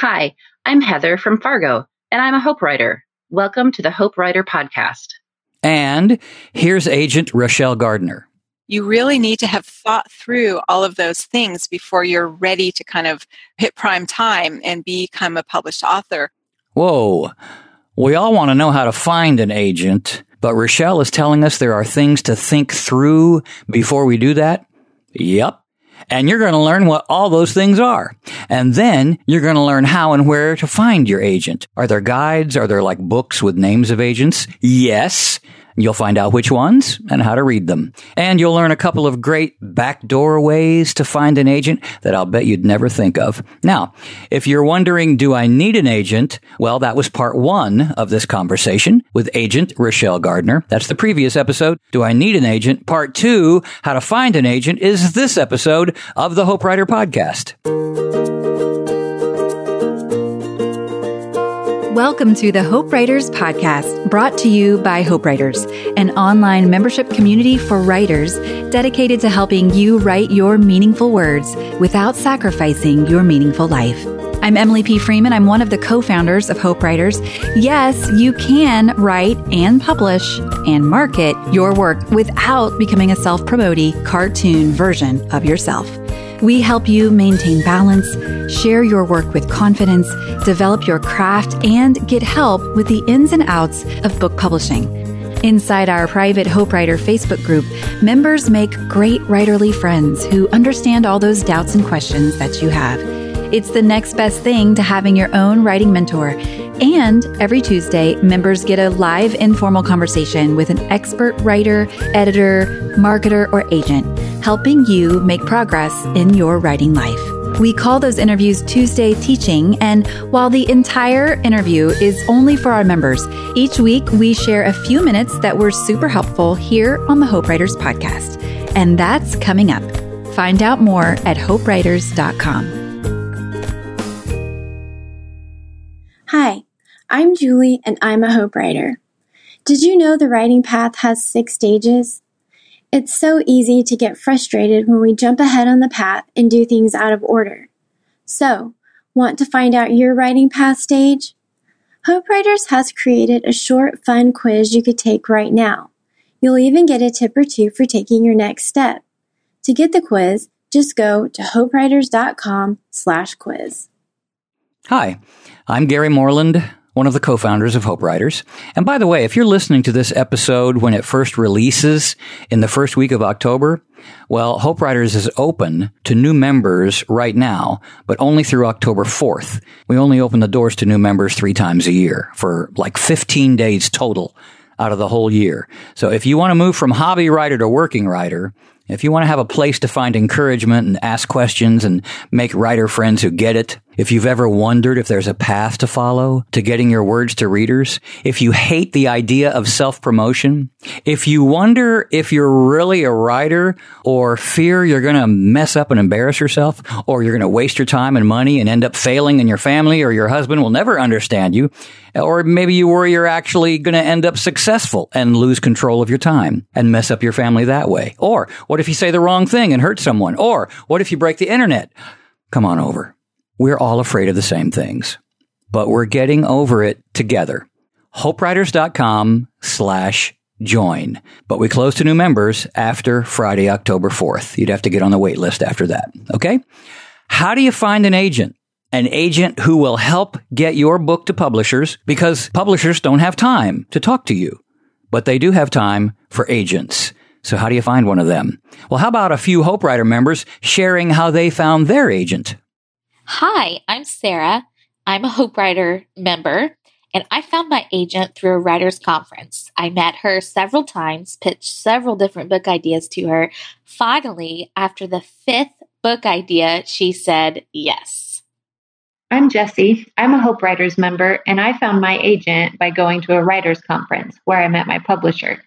Hi, I'm Heather from Fargo, and I'm a Hope Writer. Welcome to the Hope Writer Podcast. And here's Agent Rachelle Gardner. You really need to have thought through all of those things before you're ready to kind of hit prime time and become a published author. Whoa. We all want to know how to find an agent, but Rachelle is telling us there are things to think through before we do that. Yep. And you're going to learn what all those things are. And then you're going to learn how and where to find your agent. Are there guides? Are there like books with names of agents? Yes. You'll find out which ones and how to read them. And you'll learn a couple of great backdoor ways to find an agent that I'll bet you'd never think of. Now, if you're wondering, do I need an agent? Well, that was part one of this conversation with agent Rachelle Gardner. That's the previous episode. Do I need an agent? Part two, how to find an agent is this episode of the Hope Writer podcast. Welcome to the Hope Writers Podcast, brought to you by Hope Writers, an online membership community for writers dedicated to helping you write your meaningful words without sacrificing your meaningful life. I'm Emily P. Freeman. I'm one of the co founders of Hope Writers. Yes, you can write and publish and market your work without becoming a self promoting cartoon version of yourself. We help you maintain balance, share your work with confidence, develop your craft, and get help with the ins and outs of book publishing. Inside our private Hope Writer Facebook group, members make great writerly friends who understand all those doubts and questions that you have. It's the next best thing to having your own writing mentor. And every Tuesday, members get a live informal conversation with an expert writer, editor, marketer, or agent, helping you make progress in your writing life. We call those interviews Tuesday Teaching, and while the entire interview is only for our members, each week we share a few minutes that were super helpful here on the Hope Writers podcast. And that's coming up. Find out more at hopewriters.com. Hi, I'm Julie and I'm a Hope Writer. Did you know the writing path has six stages? It's so easy to get frustrated when we jump ahead on the path and do things out of order. So, want to find out your writing path stage? Hope Writers has created a short, fun quiz you could take right now. You'll even get a tip or two for taking your next step. To get the quiz, just go to hopewriters.com slash quiz. Hi, I'm Gary Morland, one of the co-founders of Hope Writers. And by the way, if you're listening to this episode when it first releases in the first week of October, well, Hope Writers is open to new members right now, but only through October 4th. We only open the doors to new members three times a year for like 15 days total out of the whole year. So if you want to move from hobby writer to working writer, if you want to have a place to find encouragement and ask questions and make writer friends who get it, if you've ever wondered if there's a path to follow to getting your words to readers, if you hate the idea of self-promotion, if you wonder if you're really a writer or fear you're going to mess up and embarrass yourself or you're going to waste your time and money and end up failing in your family or your husband will never understand you, or maybe you worry you're actually going to end up successful and lose control of your time and mess up your family that way. Or what if you say the wrong thing and hurt someone? Or what if you break the internet? Come on over. We're all afraid of the same things, but we're getting over it together. HopeWriters.com slash join. But we close to new members after Friday, October 4th. You'd have to get on the wait list after that. Okay. How do you find an agent? An agent who will help get your book to publishers because publishers don't have time to talk to you, but they do have time for agents. So how do you find one of them? Well, how about a few Hope Writer members sharing how they found their agent? Hi, I'm Sarah. I'm a Hope Writer member, and I found my agent through a writers conference. I met her several times, pitched several different book ideas to her. Finally, after the fifth book idea, she said yes. I'm Jessie. I'm a Hope Writers member, and I found my agent by going to a writers conference where I met my publisher.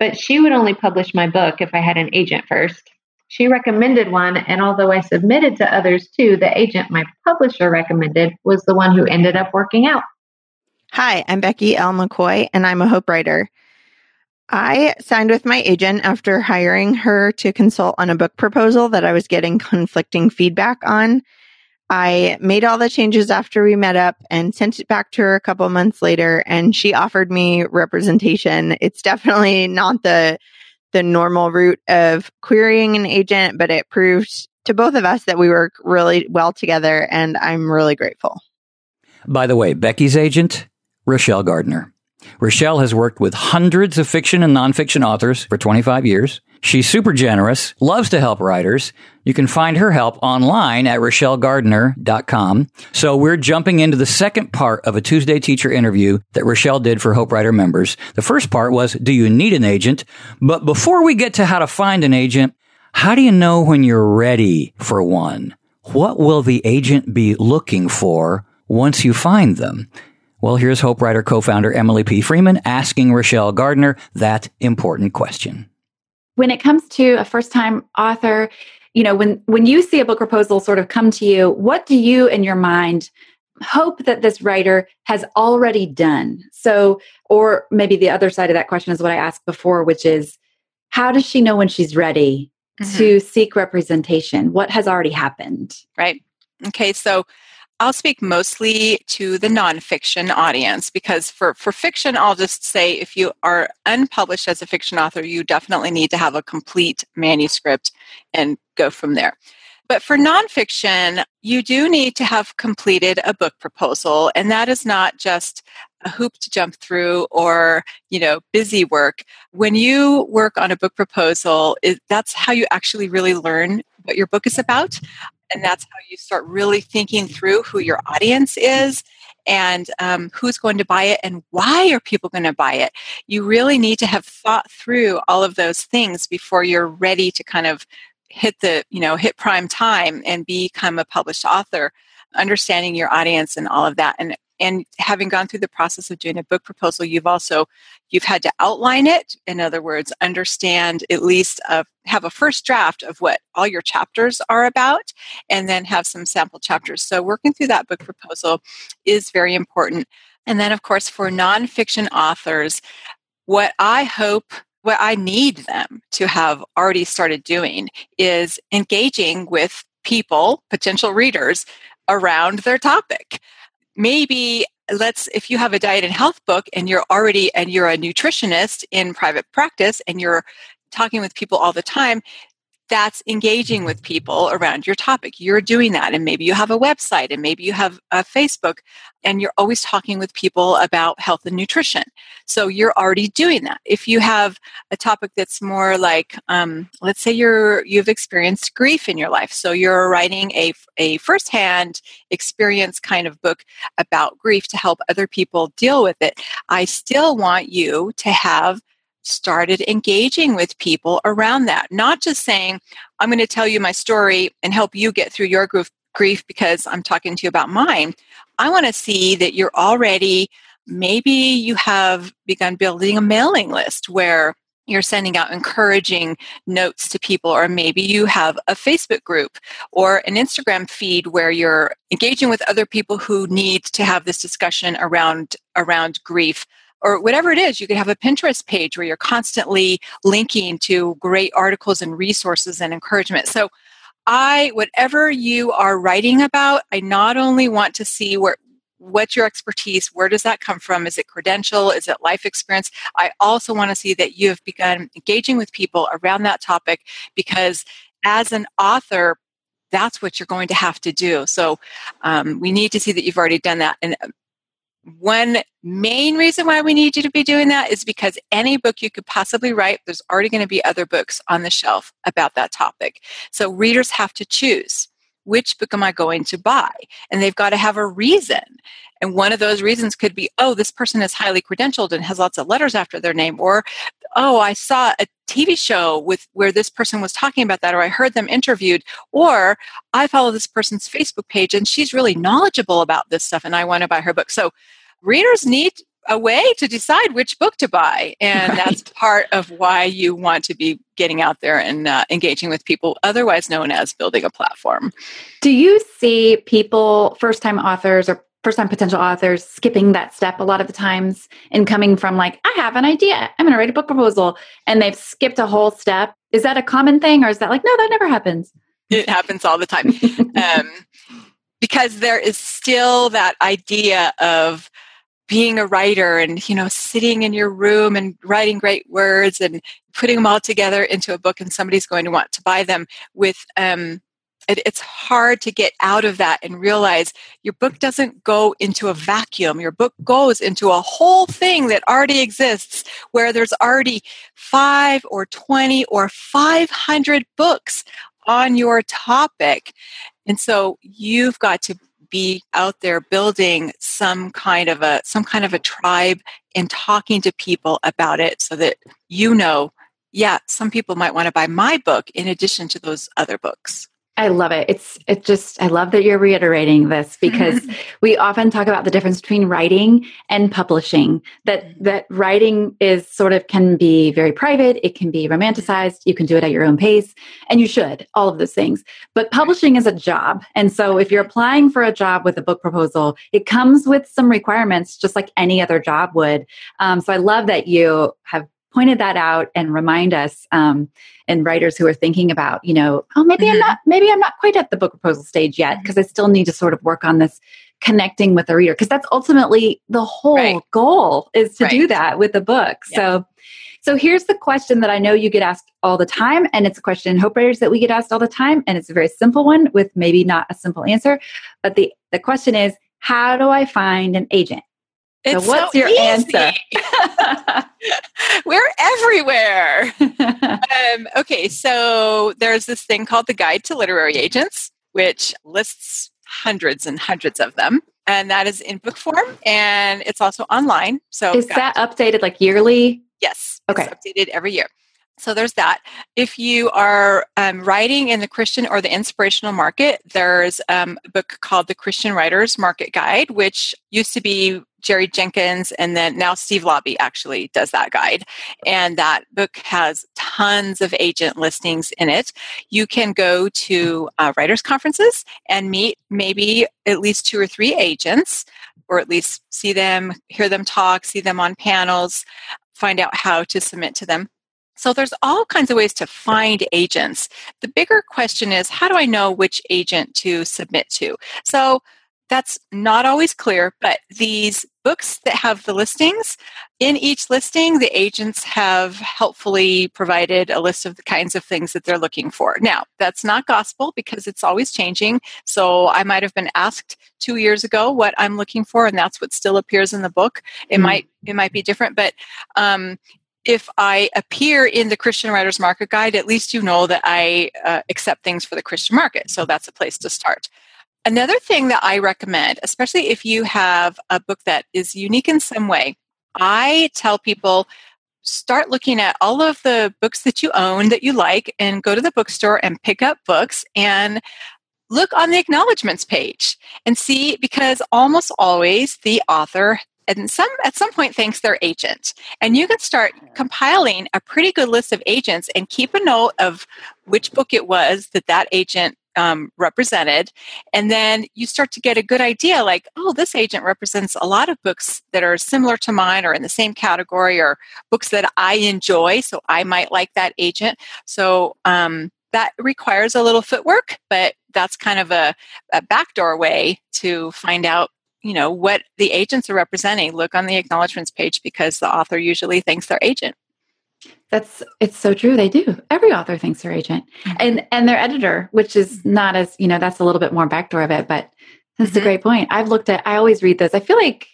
But she would only publish my book if I had an agent first. She recommended one, and although I submitted to others too, the agent my publisher recommended was the one who ended up working out. Hi, I'm Becky L. McCoy, and I'm a Hope Writer. I signed with my agent after hiring her to consult on a book proposal that I was getting conflicting feedback on. I made all the changes after we met up and sent it back to her a couple months later and she offered me representation. It's definitely not the the normal route of querying an agent, but it proved to both of us that we work really well together and I'm really grateful. By the way, Becky's agent, Rachelle Gardner. Rachelle has worked with hundreds of fiction and nonfiction authors for 25 years. She's super generous, loves to help writers. You can find her help online at rachellegardner.com. So we're jumping into the second part of a Tuesday teacher interview that Rachelle did for Hope Writer members. The first part was, do you need an agent? But before we get to how to find an agent, how do you know when you're ready for one? What will the agent be looking for once you find them? Well, here's Hope Writer co-founder Emily P. Freeman asking Rachelle Gardner that important question when it comes to a first time author, you know, when when you see a book proposal sort of come to you, what do you in your mind hope that this writer has already done? So, or maybe the other side of that question is what I asked before, which is how does she know when she's ready mm-hmm. to seek representation? What has already happened? Right. Okay, so I'll speak mostly to the nonfiction audience because for, for fiction, I'll just say if you are unpublished as a fiction author, you definitely need to have a complete manuscript and go from there. But for nonfiction, you do need to have completed a book proposal, and that is not just a hoop to jump through or you know busy work when you work on a book proposal it, that's how you actually really learn what your book is about and that's how you start really thinking through who your audience is and um, who's going to buy it and why are people going to buy it. You really need to have thought through all of those things before you're ready to kind of hit the you know hit prime time and become a published author understanding your audience and all of that. And and having gone through the process of doing a book proposal you've also you've had to outline it. In other words understand at least uh, have a first draft of what all your chapters are about and then have some sample chapters. So working through that book proposal is very important. And then of course for nonfiction authors what i hope what i need them to have already started doing is engaging with people potential readers around their topic maybe let's if you have a diet and health book and you're already and you're a nutritionist in private practice and you're talking with people all the time that's engaging with people around your topic. You're doing that. And maybe you have a website and maybe you have a Facebook and you're always talking with people about health and nutrition. So you're already doing that. If you have a topic that's more like, um, let's say you're, you've experienced grief in your life. So you're writing a, a firsthand experience kind of book about grief to help other people deal with it. I still want you to have started engaging with people around that, not just saying, I'm going to tell you my story and help you get through your grief because I'm talking to you about mine. I want to see that you're already, maybe you have begun building a mailing list where you're sending out encouraging notes to people or maybe you have a facebook group or an instagram feed where you're engaging with other people who need to have this discussion around around grief or whatever it is, you could have a Pinterest page where you're constantly linking to great articles and resources and encouragement. So, I, whatever you are writing about, I not only want to see where, what's your expertise where does that come from? Is it credential? Is it life experience? I also want to see that you have begun engaging with people around that topic because as an author that's what you're going to have to do. So um, we need to see that you've already done that. And one main reason why we need you to be doing that is because any book you could possibly write, there's already going to be other books on the shelf about that topic. So readers have to choose which book am I going to buy? And they've got to have a reason. And one of those reasons could be, oh, this person is highly credentialed and has lots of letters after their name, or oh, I saw a TV show with where this person was talking about that, or I heard them interviewed, or I follow this person's Facebook page and she's really knowledgeable about this stuff and I want to buy her book. So readers need a way to decide which book to buy. And right. that's part of why you want to be getting out there and uh, engaging with people, otherwise known as building a platform. Do you see people, first time authors or first time potential authors, skipping that step a lot of the times and coming from like, I have an idea, I'm going to write a book proposal, and they've skipped a whole step? Is that a common thing, or is that like, no, that never happens? It happens all the time. um, because there is still that idea of being a writer and you know sitting in your room and writing great words and putting them all together into a book and somebody's going to want to buy them with um, it, it's hard to get out of that and realize your book doesn't go into a vacuum. Your book goes into a whole thing that already exists where there's already five or 20 or 500 books on your topic. And so you've got to be out there building some kind of a some kind of a tribe and talking to people about it so that you know yeah some people might want to buy my book in addition to those other books I love it. It's it just I love that you're reiterating this because we often talk about the difference between writing and publishing. That that writing is sort of can be very private, it can be romanticized, you can do it at your own pace, and you should, all of those things. But publishing is a job. And so if you're applying for a job with a book proposal, it comes with some requirements just like any other job would. Um, so I love that you have pointed that out and remind us um, and writers who are thinking about you know oh maybe mm-hmm. i'm not maybe i'm not quite at the book proposal stage yet because mm-hmm. i still need to sort of work on this connecting with the reader because that's ultimately the whole right. goal is to right. do that with the book yeah. so so here's the question that i know you get asked all the time and it's a question in hope writers that we get asked all the time and it's a very simple one with maybe not a simple answer but the the question is how do i find an agent it's so what's so your easy. answer? We're everywhere. um, okay, so there's this thing called the Guide to Literary Agents, which lists hundreds and hundreds of them. And that is in book form and it's also online. So is that updated like yearly? Yes. Okay. updated every year. So there's that. If you are um, writing in the Christian or the inspirational market, there's um, a book called The Christian Writers Market Guide, which used to be Jerry Jenkins, and then now Steve Laube actually does that guide. And that book has tons of agent listings in it. You can go to uh, writers' conferences and meet maybe at least two or three agents, or at least see them, hear them talk, see them on panels, find out how to submit to them. So there's all kinds of ways to find agents. The bigger question is how do I know which agent to submit to? So that's not always clear, but these books that have the listings, in each listing, the agents have helpfully provided a list of the kinds of things that they're looking for. Now, that's not gospel because it's always changing. So I might have been asked two years ago what I'm looking for, and that's what still appears in the book. It mm might it might be different, but um, if I appear in the Christian Writers Market Guide, at least you know that I uh, accept things for the Christian market. So that's a place to start. Another thing that I recommend, especially if you have a book that is unique in some way, I tell people start looking at all of the books that you own that you like and go to the bookstore and pick up books and look on the acknowledgments page and see because almost always the author and some at some point thanks their agent. And you can start compiling a pretty good list of agents and keep a note of which book it was that that agent um, represented. And then you start to get a good idea like oh this agent represents a lot of books that are similar to mine or in the same category or books that i enjoy so i might like that agent. So um, that requires a little footwork but that's kind of a, a backdoor way to find out you know what the agents are representing. Look on the acknowledgments page because the author usually thanks their agent that's it's so true they do every author thinks their agent mm-hmm. and and their editor which is mm-hmm. not as you know that's a little bit more backdoor of it but that's mm-hmm. a great point i've looked at i always read this i feel like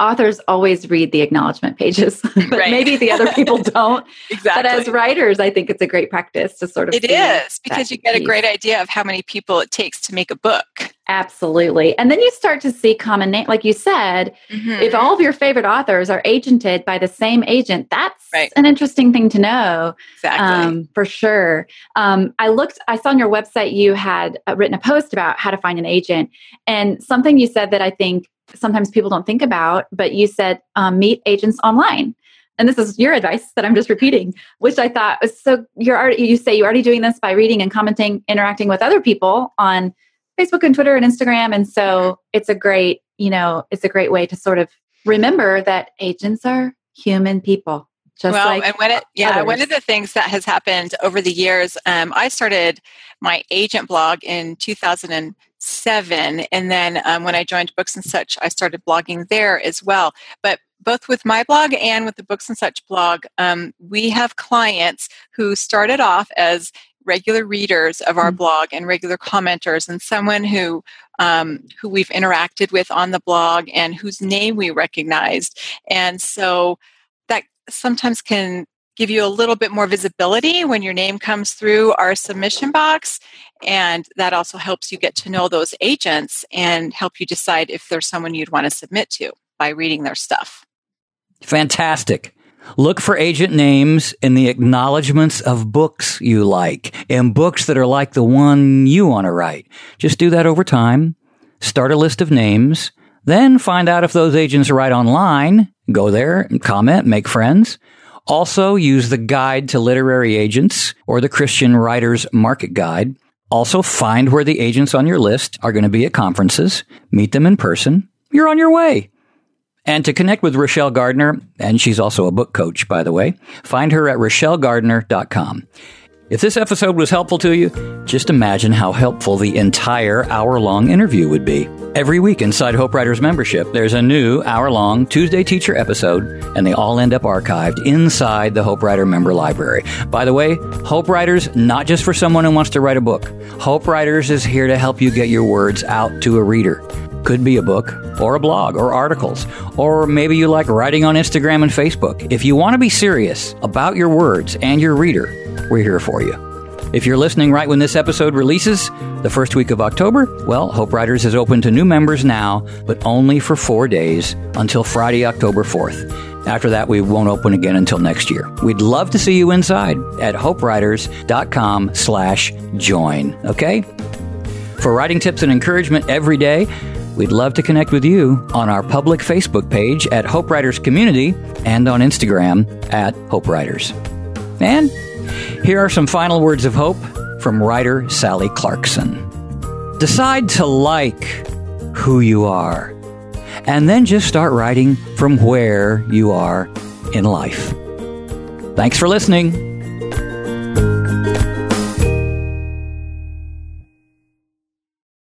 authors always read the acknowledgement pages, but right. maybe the other people don't. exactly. But as writers, I think it's a great practice to sort of. It is because you get piece. a great idea of how many people it takes to make a book. Absolutely. And then you start to see common name. Like you said, mm-hmm. if all of your favorite authors are agented by the same agent, that's right. an interesting thing to know. Exactly. Um, for sure. Um, I looked, I saw on your website you had uh, written a post about how to find an agent. And something you said that I think sometimes people don't think about, but you said um, meet agents online. And this is your advice that I'm just repeating, which I thought was so. You're already you say you're already doing this by reading and commenting, interacting with other people on Facebook and Twitter and Instagram, and so it's a great you know it's a great way to sort of remember that agents are human people. Just well, like and when it, yeah, others. one of the things that has happened over the years, um, I started my agent blog in 2007. And then um, when I joined Books and Such, I started blogging there as well. But both with my blog and with the Books and Such blog, um, we have clients who started off as regular readers of our mm-hmm. blog and regular commenters and someone who um, who we've interacted with on the blog and whose name we recognized and so that sometimes can give you a little bit more visibility when your name comes through our submission box. And that also helps you get to know those agents and help you decide if there's someone you'd want to submit to by reading their stuff. Fantastic. Look for agent names in the acknowledgments of books you like and books that are like the one you want to write. Just do that over time. Start a list of names. Then find out if those agents write online. Go there, comment, make friends. Also use the Guide to Literary Agents or the Christian Writers Market Guide. Also find where the agents on your list are going to be at conferences. Meet them in person. You're on your way. And to connect with Rachelle Gardner, and she's also a book coach, by the way, find her at rachellegardner.com. If this episode was helpful to you, just imagine how helpful the entire hour long interview would be. Every week inside Hope Writers membership, there's a new hour long Tuesday teacher episode, and they all end up archived inside the Hope Writer member library. By the way, Hope Writers, not just for someone who wants to write a book, Hope Writers is here to help you get your words out to a reader. Could be a book, or a blog, or articles, or maybe you like writing on Instagram and Facebook. If you want to be serious about your words and your reader, we're here for you. If you're listening right when this episode releases, the first week of October, well, Hope Writers is open to new members now, but only for four days until Friday, October 4th. After that, we won't open again until next year. We'd love to see you inside at hopewriters.com slash join, okay? For writing tips and encouragement every day, we'd love to connect with you on our public Facebook page at Hope Writers Community and on Instagram at Hope Writers. And here are some final words of hope from writer Sally Clarkson. Decide to like who you are, and then just start writing from where you are in life. Thanks for listening.